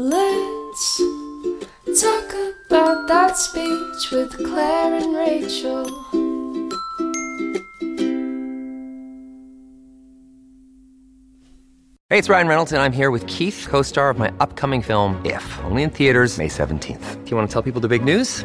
Let's talk about that speech with Claire and Rachel. Hey, it's Ryan Reynolds, and I'm here with Keith, co star of my upcoming film, If, only in theaters, May 17th. Do you want to tell people the big news?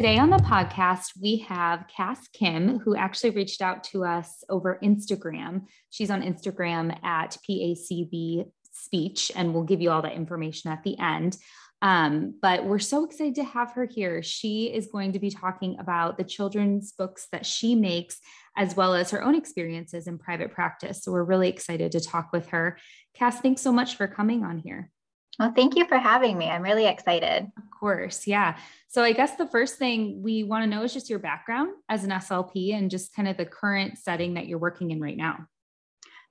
Today on the podcast, we have Cass Kim, who actually reached out to us over Instagram. She's on Instagram at PACB Speech, and we'll give you all that information at the end. Um, but we're so excited to have her here. She is going to be talking about the children's books that she makes, as well as her own experiences in private practice. So we're really excited to talk with her. Cass, thanks so much for coming on here. Well, thank you for having me. I'm really excited. Of course. Yeah. So, I guess the first thing we want to know is just your background as an SLP and just kind of the current setting that you're working in right now.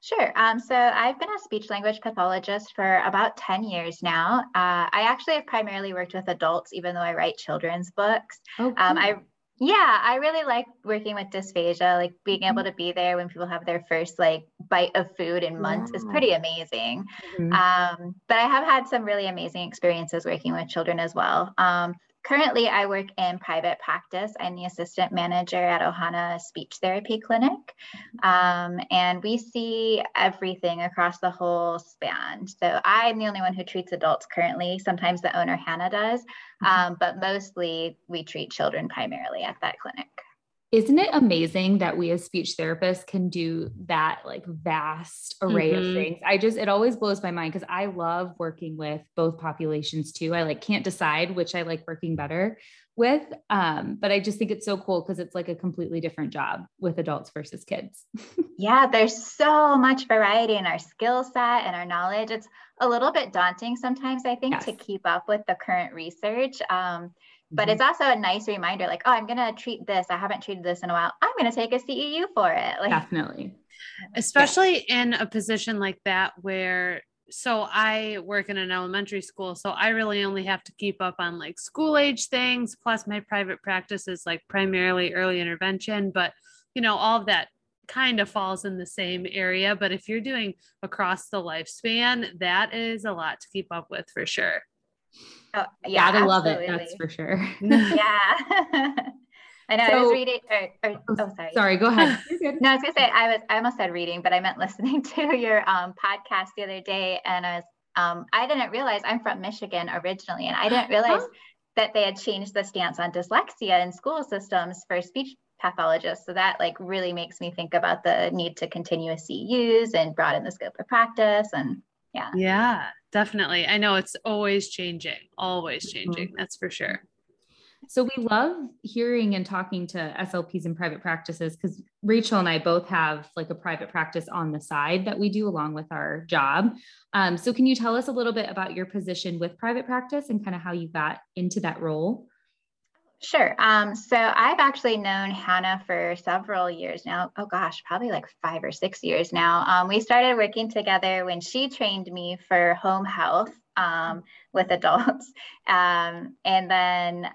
Sure. Um, so I've been a speech language pathologist for about 10 years now. Uh, I actually have primarily worked with adults, even though I write children's books. Oh, cool. um, I yeah, I really like working with dysphagia, like being able mm-hmm. to be there when people have their first like bite of food in months is pretty amazing. Mm-hmm. Um, but I have had some really amazing experiences working with children as well. Um, Currently, I work in private practice. I'm the assistant manager at Ohana Speech Therapy Clinic. Um, and we see everything across the whole span. So I'm the only one who treats adults currently. Sometimes the owner, Hannah, does, mm-hmm. um, but mostly we treat children primarily at that clinic isn't it amazing that we as speech therapists can do that like vast array mm-hmm. of things i just it always blows my mind because i love working with both populations too i like can't decide which i like working better with um, but i just think it's so cool because it's like a completely different job with adults versus kids yeah there's so much variety in our skill set and our knowledge it's a little bit daunting sometimes i think yes. to keep up with the current research um, but mm-hmm. it's also a nice reminder like oh i'm going to treat this. I haven't treated this in a while. I'm going to take a ceu for it. Like definitely. especially yeah. in a position like that where so i work in an elementary school so i really only have to keep up on like school age things plus my private practice is like primarily early intervention but you know all of that kind of falls in the same area but if you're doing across the lifespan that is a lot to keep up with for sure Oh, yeah, gotta love it. That's for sure. yeah. I know. So, I was reading. Or, or, oh, sorry. Sorry. Go ahead. no, I was gonna say I was. I almost said reading, but I meant listening to your um, podcast the other day, and I was. Um, I didn't realize I'm from Michigan originally, and I didn't realize that they had changed the stance on dyslexia in school systems for speech pathologists. So that like really makes me think about the need to continue CEUs and broaden the scope of practice and yeah. Yeah, definitely. I know it's always changing, always mm-hmm. changing. Mm-hmm. That's for sure. So we love hearing and talking to SLPs in private practices because Rachel and I both have like a private practice on the side that we do along with our job. Um, so can you tell us a little bit about your position with private practice and kind of how you got into that role? Sure. Um, so I've actually known Hannah for several years now. Oh gosh, probably like five or six years now. Um, we started working together when she trained me for home health um, with adults. Um, and then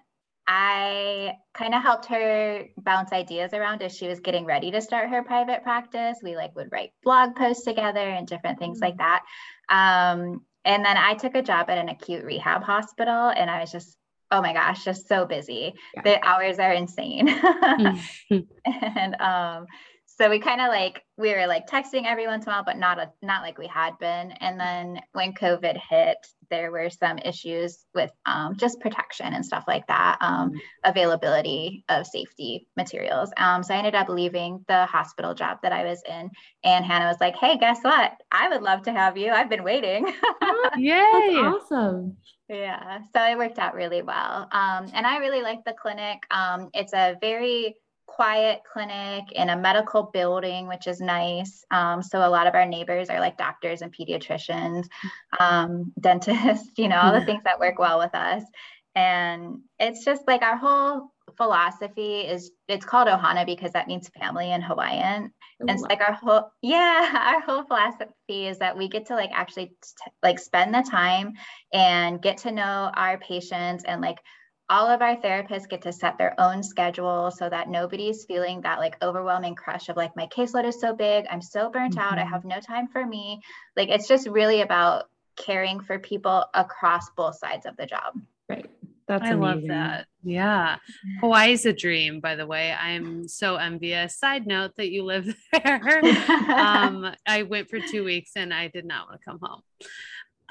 I kind of helped her bounce ideas around as she was getting ready to start her private practice. We like would write blog posts together and different things like that. Um, and then I took a job at an acute rehab hospital and I was just oh my gosh, just so busy. Yeah. The hours are insane. mm-hmm. and um, so we kind of like we were like texting every once in a while, but not a not like we had been. And then when COVID hit, there were some issues with um, just protection and stuff like that, um, mm-hmm. availability of safety materials. Um, so I ended up leaving the hospital job that I was in, and Hannah was like, "Hey, guess what? I would love to have you. I've been waiting." oh, yay! That's awesome. Yeah, so it worked out really well. Um, and I really like the clinic. Um, it's a very quiet clinic in a medical building, which is nice. Um, so a lot of our neighbors are like doctors and pediatricians, um, dentists, you know, all the things that work well with us. And it's just like our whole philosophy is it's called ohana because that means family in hawaiian Oh, and it's like our whole yeah our whole philosophy is that we get to like actually t- like spend the time and get to know our patients and like all of our therapists get to set their own schedule so that nobody's feeling that like overwhelming crush of like my caseload is so big i'm so burnt out i Mhm. have no time for me like it's just really about caring for people across both sides of the job right. That's I love that. Yeah. Hawaii's a dream, by the way. I'm so envious. Side note that you live there. um, I went for two weeks and I did not want to come home.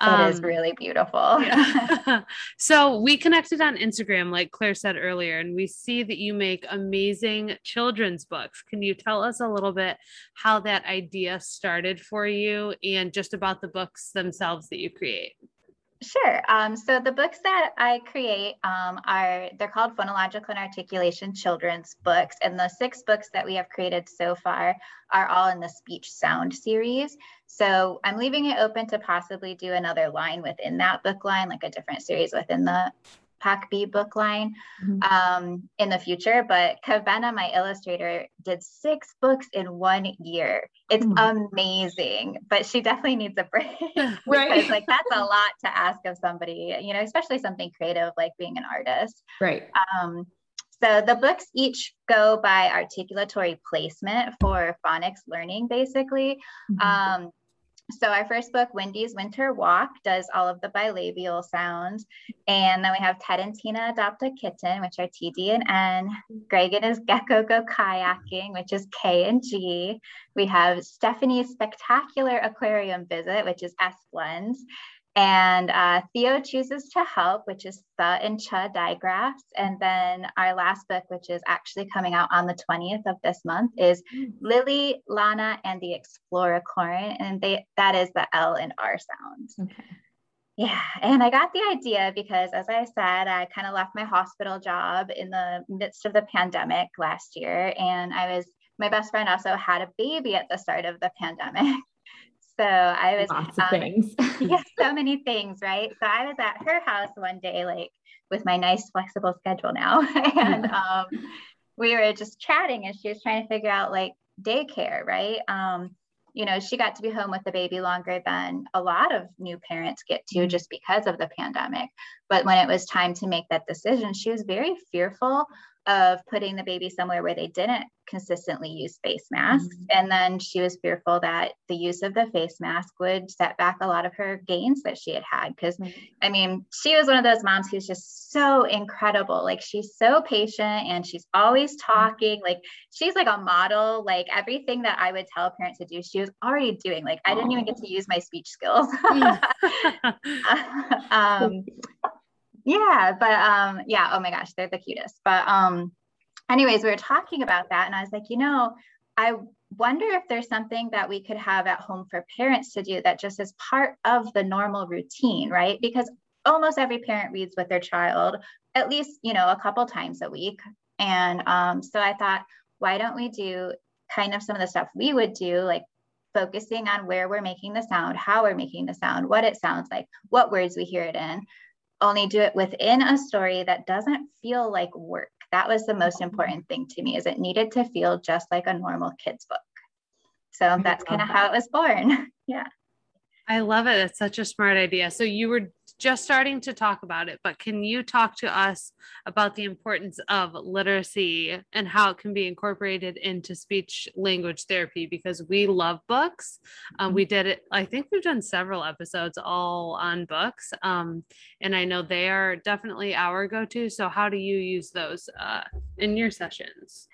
it is Um, really beautiful yeah. so we connected on Instagram, like Claire said earlier, and we see that you make amazing children's books. Can you tell us a little bit how that idea started for you and just about the books themselves that you create? Sure. Um, so the books that I create um, are they're called phonological and articulation children's books, and the six books that we have created so far are all in the speech sound series. So I'm leaving it open to possibly do another line within that book line, like a different series within the Pac B book line Mhm. um, in the future. But Kavena, my illustrator, did six books in one year. It's Oh amazing, but she definitely needs a break Right. because like that's a lot to ask of somebody, you know, especially something creative like being an artist. Right. Um, so the books each go by articulatory placement for phonics learning, basically. Mhm. Um, so our first book, Wendy's Winter Walk, does all of the bilabial sounds. And then we have Ted and Tina Adopt a Kitten, which are TD and N. Greg and his Gecko Go Kayaking, which is K and G. We have Stephanie's Spectacular Aquarium Visit, which is S blends. And uh, Theo chooses to help, which is the and cha digraphs. And then our last book, which is actually coming out on the 20th of this month, is Lily, Lana, and the Exploracorn. And they that is the L and R sounds. Okay. Yeah. And I got the idea because, as I said, I kind of left my hospital job in the midst of the pandemic last year. And I was, my best friend also had a baby at the start of the pandemic. So I was Lots of um, things. yeah, so many things, right? So I was at her house one day, like with my nice flexible schedule now, and um, we were just chatting, and she was trying to figure out like daycare, right? Um, you know, she got to be home with the baby longer than a lot of new parents get to Mhm. just because of the pandemic. But when it was time to make that decision, she was very fearful of putting the baby somewhere where they didn't consistently use face masks. Mhm. And then she was fearful that the use of the face mask would set back a lot of her gains that she had had. Because Right. I mean, she was one of those moms who's just so incredible. Like she's so patient and she's always talking. Like she's like a model. Like everything that I would tell a parent to do, she was already doing. Like I didn't even get to use my speech skills. um, yeah, but um, yeah, oh my gosh, they're the cutest. But um, anyways, we were talking about that, and I was like, you know, I wonder if there's something that we could have at home for parents to do that just is part of the normal routine, right? Because almost every parent reads with their child at least, you know, a couple times a week. And um, so I thought, why don't we do kind of some of the stuff we would do, like focusing on where we're making the sound, how we're making the sound, what it sounds like, what words we hear it in, only do it within a story that doesn't feel like work. That was the most mm-hmm. important thing to me is it needed to feel just like a normal kid's book. So oh that's kind of love how it was born. yeah. I love it. It's such a smart idea. So you were just starting to talk about it, but can you talk to us about the importance of literacy and how it can be incorporated into speech language therapy? Because we love books. Um, we did it, I think we've done several episodes all on books. Um, and I know they are definitely our go to. So, how do you use those uh, in your sessions?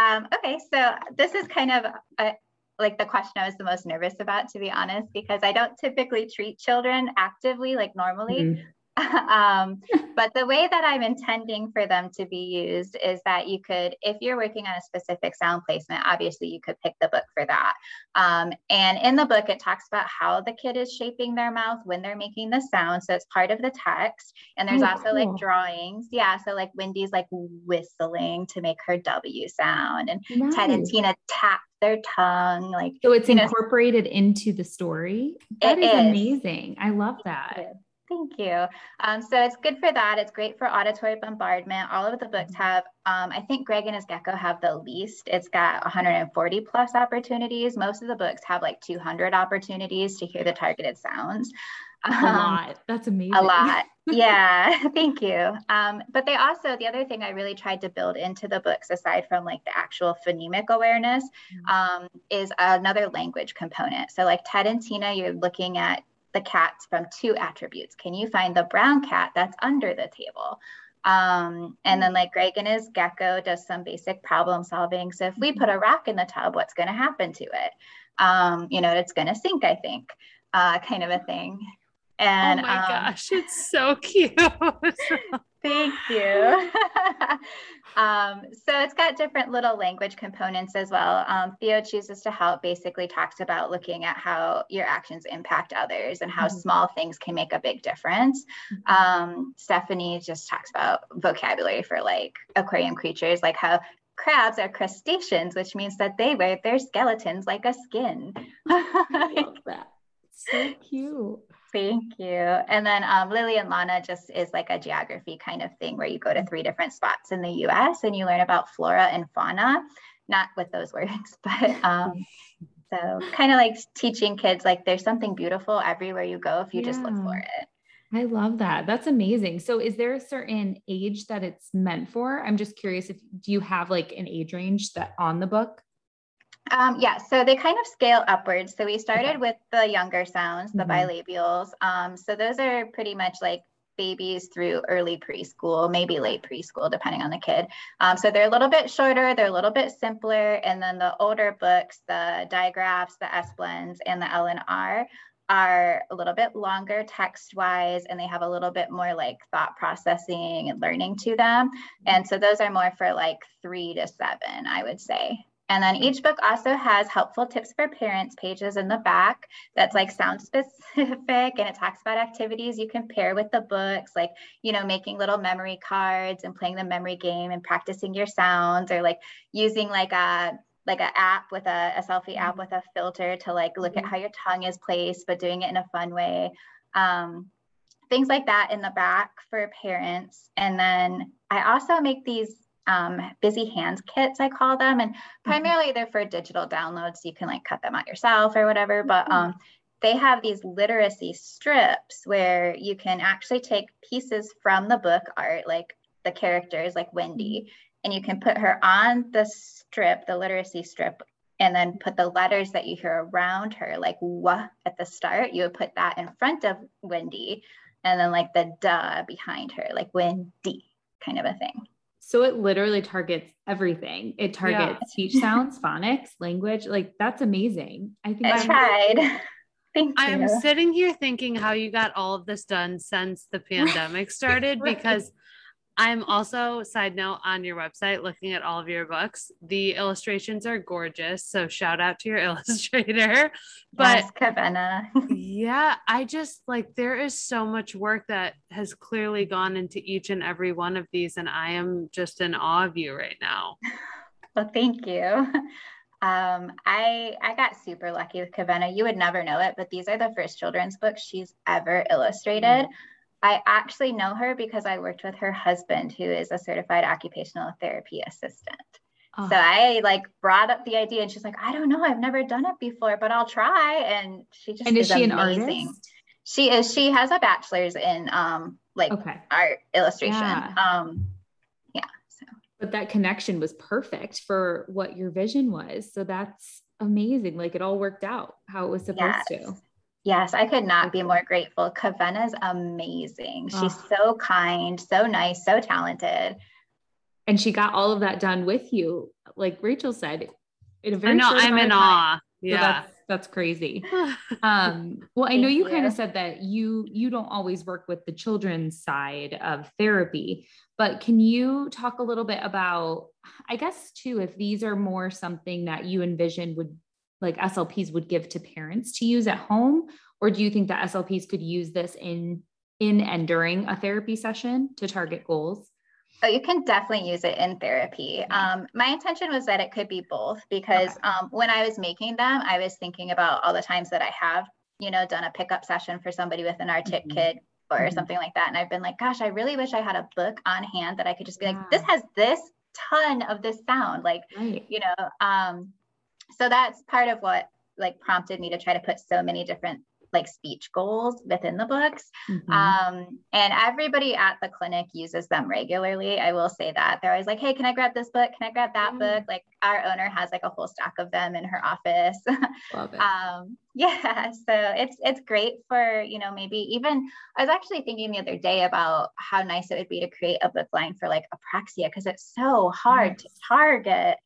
Um, okay, so this is kind of a, like the question I was the most nervous about, to be honest, because I don't typically treat children actively like normally. Mhm. um, but the way that I'm intending for them to be used is that you could, if you're working on a specific sound placement, obviously you could pick the book for that. Um, and in the book, it talks about how the kid is shaping their mouth when they're making the sound. So it's part of the text. And there's Oh, also cool. like drawings. Yeah. So like Wendy's like whistling to make her W sound, and Ted and Tina tap their tongue. Like, So it's you know, incorporated into the story. That It is, is. amazing. I love that. Thank you. Um, so it's good for that. It's great for auditory bombardment. All of the books mm-hmm. have, um, I think Greg and his gecko have the least. It's got 140 plus opportunities. Most of the books have like 200 opportunities to hear the targeted sounds. Um, a lot. That's amazing. A lot. Yeah. Thank you. Um, but they also, the other thing I really tried to build into the books, aside from like the actual phonemic awareness, mm-hmm. um, is another language component. So, like Ted and Tina, you're looking at the cats from two attributes. Can you find the brown cat that's under the table? Um, and then like Greg and his gecko does some basic problem solving. So if we put a rock in the tub, what's going to happen to it? Um, you know, it's going to sink, I think, uh, kind of a thing. And oh my um, gosh, it's so cute. thank you. um, so it's got different little language components as well. Um, Theo chooses to help basically talks about looking at how your actions impact others and how mm-hmm. small things can make a big difference. Mm-hmm. Um, Stephanie just talks about vocabulary for like aquarium creatures, like how crabs are crustaceans, which means that they wear their skeletons like a skin. I love that. So cute. Thank you. And then um, Lily and Lana just is like a geography kind of thing where you go to three different spots in the US and you learn about flora and fauna, not with those words, but um, so kind of like teaching kids like there's something beautiful everywhere you go if you yeah. just look for it. I love that. That's amazing. So is there a certain age that it's meant for? I'm just curious if do you have like an age range that on the book? Um, yeah, so they kind of scale upwards. So we started okay. with the younger sounds, the mm-hmm. bilabials. Um, so those are pretty much like babies through early preschool, maybe late preschool, depending on the kid. Um, so they're a little bit shorter, they're a little bit simpler. And then the older books, the digraphs, the S blends, and the LNR are a little bit longer text wise and they have a little bit more like thought processing and learning to them. And so those are more for like three to seven, I would say. And then each book also has helpful tips for parents pages in the back that's like sound specific and it talks about activities you can pair with the books, like, you know, making little memory cards and playing the memory game and practicing your sounds or like using like a like an app with a, a selfie app mm-hmm. with a filter to like look at mm-hmm. how your tongue is placed, but doing it in a fun way. Um, things like that in the back for parents. And then I also make these um, busy hands kits, I call them. And mm-hmm. primarily they're for digital downloads. So you can like cut them out yourself or whatever. But mm-hmm. um, they have these literacy strips where you can actually take pieces from the book art, like the characters, like Wendy, mm-hmm. and you can put her on the strip, the literacy strip, and then put the letters that you hear around her, like what at the start, you would put that in front of Wendy, and then like the duh behind her, like Wendy kind of a thing. So it literally targets everything. It targets yeah. speech sounds, phonics, language. Like that's amazing. I think I tried. Thank I'm sitting here thinking how you got all of this done since the pandemic started right. because I'm also, side note, on your website looking at all of your books. The illustrations are gorgeous. So shout out to your illustrator. But yes, Kavenna. yeah, I just like there is so much work that has clearly gone into each and every one of these. And I am just in awe of you right now. Well, thank you. Um, I I got super lucky with Kavenna. You would never know it, but these are the first children's books she's ever illustrated. Mm-hmm I actually know her because I worked with her husband, who is a certified occupational therapy assistant. Oh. So I like brought up the idea, and she's like, "I don't know, I've never done it before, but I'll try." And she just and is, is she amazing. an artist? She is. She has a bachelor's in um like okay. art illustration. Yeah. Um, yeah. So, but that connection was perfect for what your vision was. So that's amazing. Like it all worked out how it was supposed yes. to. Yes, I could not be more grateful. Kavenna's amazing. She's oh. so kind, so nice, so talented. And she got all of that done with you, like Rachel said, in a very I know, I'm in time. awe. Yeah. So that's, that's crazy. um, well, I know you, you kind of said that you you don't always work with the children's side of therapy, but can you talk a little bit about, I guess, too, if these are more something that you envision would like SLPs would give to parents to use at home? Or do you think that SLPs could use this in in and during a therapy session to target goals? Oh, you can definitely use it in therapy. Um, my intention was that it could be both because okay. um, when I was making them, I was thinking about all the times that I have, you know, done a pickup session for somebody with an Artic mm-hmm. kid or Mhm. something like that. And I've been like, gosh, I really wish I had a book on hand that I could just be like, this has this ton of this sound. Like, Right. you know, um, so that's part of what like prompted me to try to put so many different like speech goals within the books. Mhm. Um, and everybody at the clinic uses them regularly. I will say that they're always like, "Hey, can I grab this book? Can I grab that Yeah. book?" Like our owner has like a whole stack of them in her office. Love it. um, yeah, so it's it's great for you know maybe even I was actually thinking the other day about how nice it would be to create a book line for like apraxia because it's so hard to target.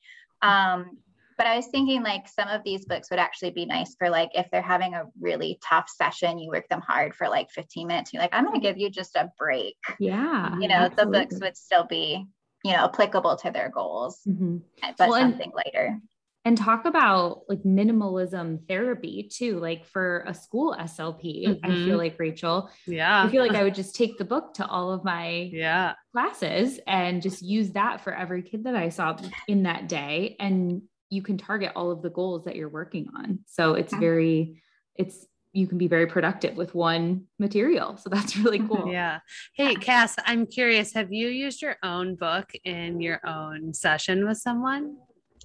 Um, but I was thinking like some of these books would actually be nice for like if they're having a really tough session, you work them hard for like 15 minutes. You're like, I'm going to give you just a break. yeah. You know, the books would still be, you know, applicable to their goals, Mhm. but Well, and- something lighter. and talk about like minimalism therapy too like for a school slp i Mhm. feel like rachel Yeah. i feel like i would just take the book to all of my yeah. classes and just use that for every kid that i saw in that day and you can target all of the goals that you're working on so it's very it's you can be very productive with one material so that's really cool Yeah. Hey, Cass, I'm curious. Have you used your own book in your own session with someone?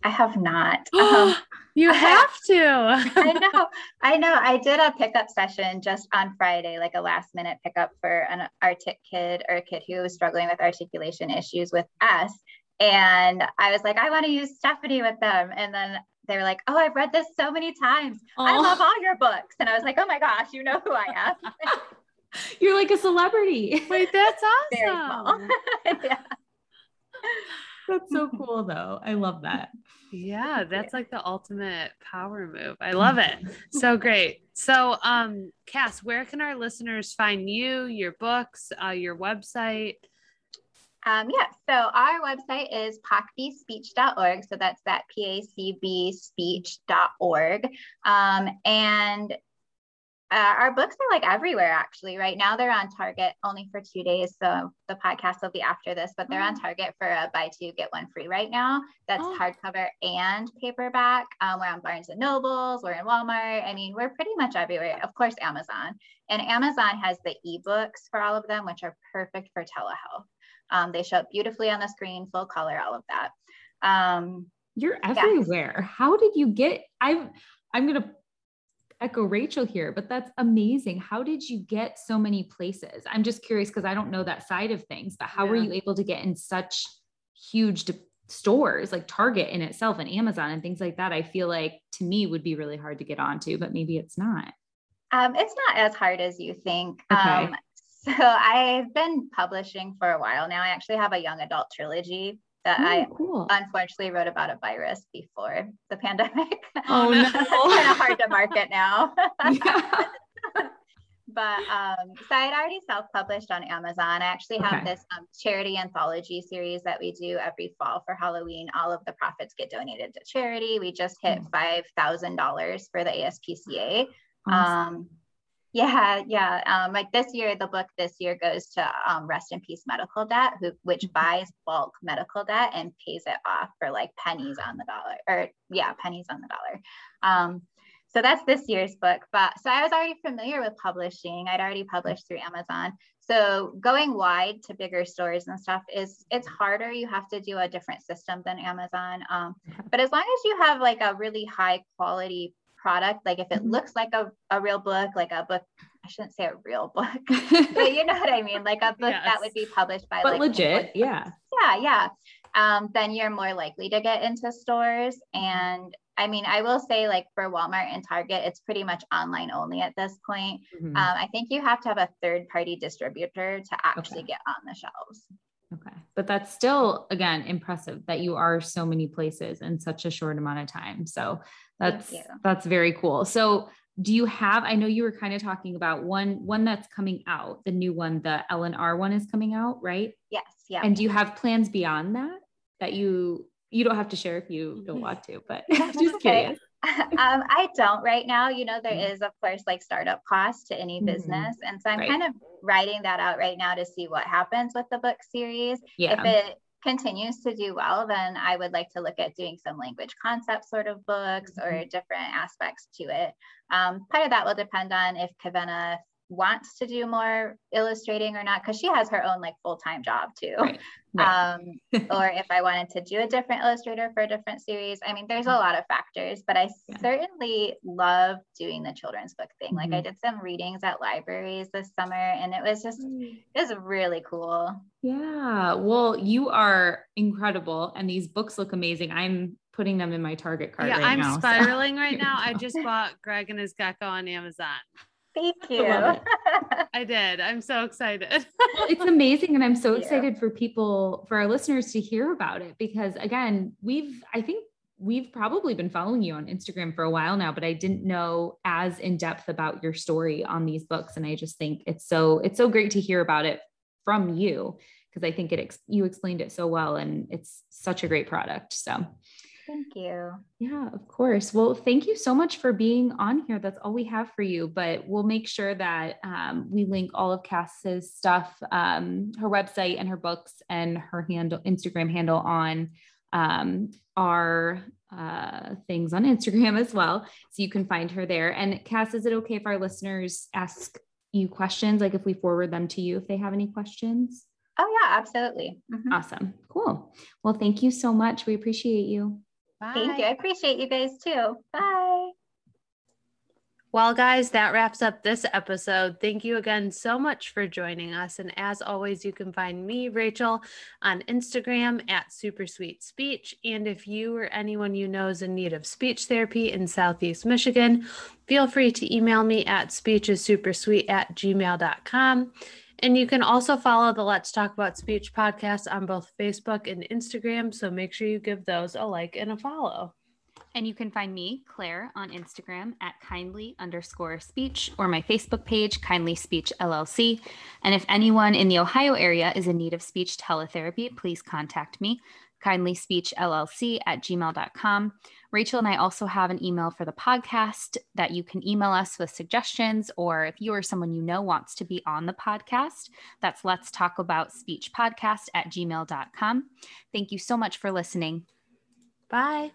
I have not. Um, you I have- have to. I know, I know. I did a pickup session just on Friday, like a last minute pickup for an artic kid or a kid who was struggling with articulation issues with S. And I was like, I want to use Stephanie with them. And then they were like, Oh, I've read this so many times. I love all your books. And I was like, Oh my gosh, you know who I am. you're like a celebrity Wait, that's Very small. awesome. yeah. that's so cool though i love that Yeah, that's like the ultimate power move. I love it. So great. So, um, Cass, where can our listeners find you, your books, uh, your website? Um, yeah, so our website is pacbspeech.org. So that's that P-A-C-B speech.org. Um, and uh, our books are like everywhere actually. Right now they're on Target only for two days. So the podcast will be after this, but they're on Oh. Target for a buy two, get one free right now. That's Oh. hardcover and paperback. Um, we're on Barnes and Nobles, we're in Walmart. I mean, we're pretty much everywhere. Of course, Amazon. And Amazon has the ebooks for all of them, which are perfect for telehealth. Um, they show up beautifully on the screen, full color, all of that. Um, You're everywhere. How did you get? I'm I'm gonna echo Rachel here, but that's amazing. How did you get so many places? I'm just curious because I don't know that side of things, but how were you able to get in such huge de- stores like Target in itself and Amazon and things like that? I feel like to me would be really hard to get onto, but maybe it's not. Um, it's not as hard as you think. Okay. Um, so I've been publishing for a while now. I actually have a young adult trilogy that I Oh, cool. unfortunately wrote about a virus before the pandemic. Oh, no. it's kind of hard to market now. Yeah. but um, so I'd already self-published on Amazon. I actually have Okay. this um, charity anthology series that we do every fall for Halloween. All of the profits get donated to charity. We just hit Mm. five thousand dollars for the ASPCA. Awesome. Um, yeah, yeah. Um, like this year, the book this year goes to um, Rest in Peace Medical Debt, who which Mhm. buys bulk medical debt and pays it off for like pennies on the dollar, or yeah, pennies on the dollar. Um, so that's this year's book. But so I was already familiar with publishing. I'd already published through Amazon. So going wide to bigger stores and stuff is it's harder. You have to do a different system than Amazon. Um, but as long as you have like a really high quality product, like if it Mhm. looks like a, a real book, like a book, I shouldn't say a real book, but you know what I mean? Like a book that would be published by but like legit, yeah. yeah, yeah. Um, then you're more likely to get into stores. And I mean, I will say, like for Walmart and Target, it's pretty much online only at this point. Mhm. Um, I think you have to have a third party distributor to actually Okay. get on the shelves. Okay. But that's still, again, impressive that you are so many places in such a short amount of time. So that's, that's very cool. So do you have, I know you were kind of talking about one, one that's coming out, the new one, the LNR one is coming out, right? Yes, yeah. And do you have plans beyond that, that you, you don't have to share if you don't want to, but just Okay. curious. um, I don't right now. You know, there Mhm. is, of course, like startup costs to any Mhm. business. And so I'm Right. kind of writing that out right now to see what happens with the book series. Yeah. If it continues to do well, then I would like to look at doing some language concept sort of books or Mm-hmm. different aspects to it. Um, part of that will depend on if Kavenna wants to do more illustrating or not because she has her own like full-time job too Right, right. um, or if i wanted to do a different illustrator for a different series i mean there's a lot of factors but i Yeah. certainly love doing the children's book thing like i Mhm. did some readings at libraries this summer and it was just it was really cool Yeah. Well, you are incredible, and these books look amazing. I'm putting them in my Target cart. yeah, right I'm now, so- spiraling right now. I just bought Greg and his gecko on Amazon. Thank you love I did. I'm so excited. Well, it's amazing and i'm so you. excited for people for our listeners to hear about it because again we've i think we've probably been following you on instagram for a while now but i didn't know as in depth about your story on these books and i just think it's so it's so great to hear about it from you because i think it ex- you explained it so well and it's such a great product so thank you yeah, of course. Well, thank you so much for being on here. That's all we have for you, but we'll make sure that um, we link all of Cass's stuff, um, her website and her books and her handle, Instagram handle on um, our uh, things on Instagram as well. So you can find her there. And Cass, is it okay if our listeners ask you questions? Like if we forward them to you, if they have any questions? oh yeah absolutely Mhm. Awesome. Cool. Well, thank you so much. We appreciate you. Thank you i appreciate you guys too bye Well, guys, that wraps up this episode. Thank you again so much for joining us. And as always, you can find me, Rachel, on Instagram at Super Sweet Speech. And if you or anyone you know is in need of speech therapy in Southeast Michigan, feel free to email me at speechessupersweet at gmail.com. And you can also follow the Let's Talk About Speech podcast on both Facebook and Instagram. So make sure you give those a like and a follow. And you can find me, Claire, on Instagram at kindly underscore speech or my Facebook page, Kindly Speech LLC. And if anyone in the Ohio area is in need of speech teletherapy, please contact me, kindly speech LLC at gmail.com. Rachel and I also have an email for the podcast that you can email us with suggestions, or if you or someone you know wants to be on the podcast, that's let's talk about speech podcast at gmail.com. Thank you so much for listening. Bye.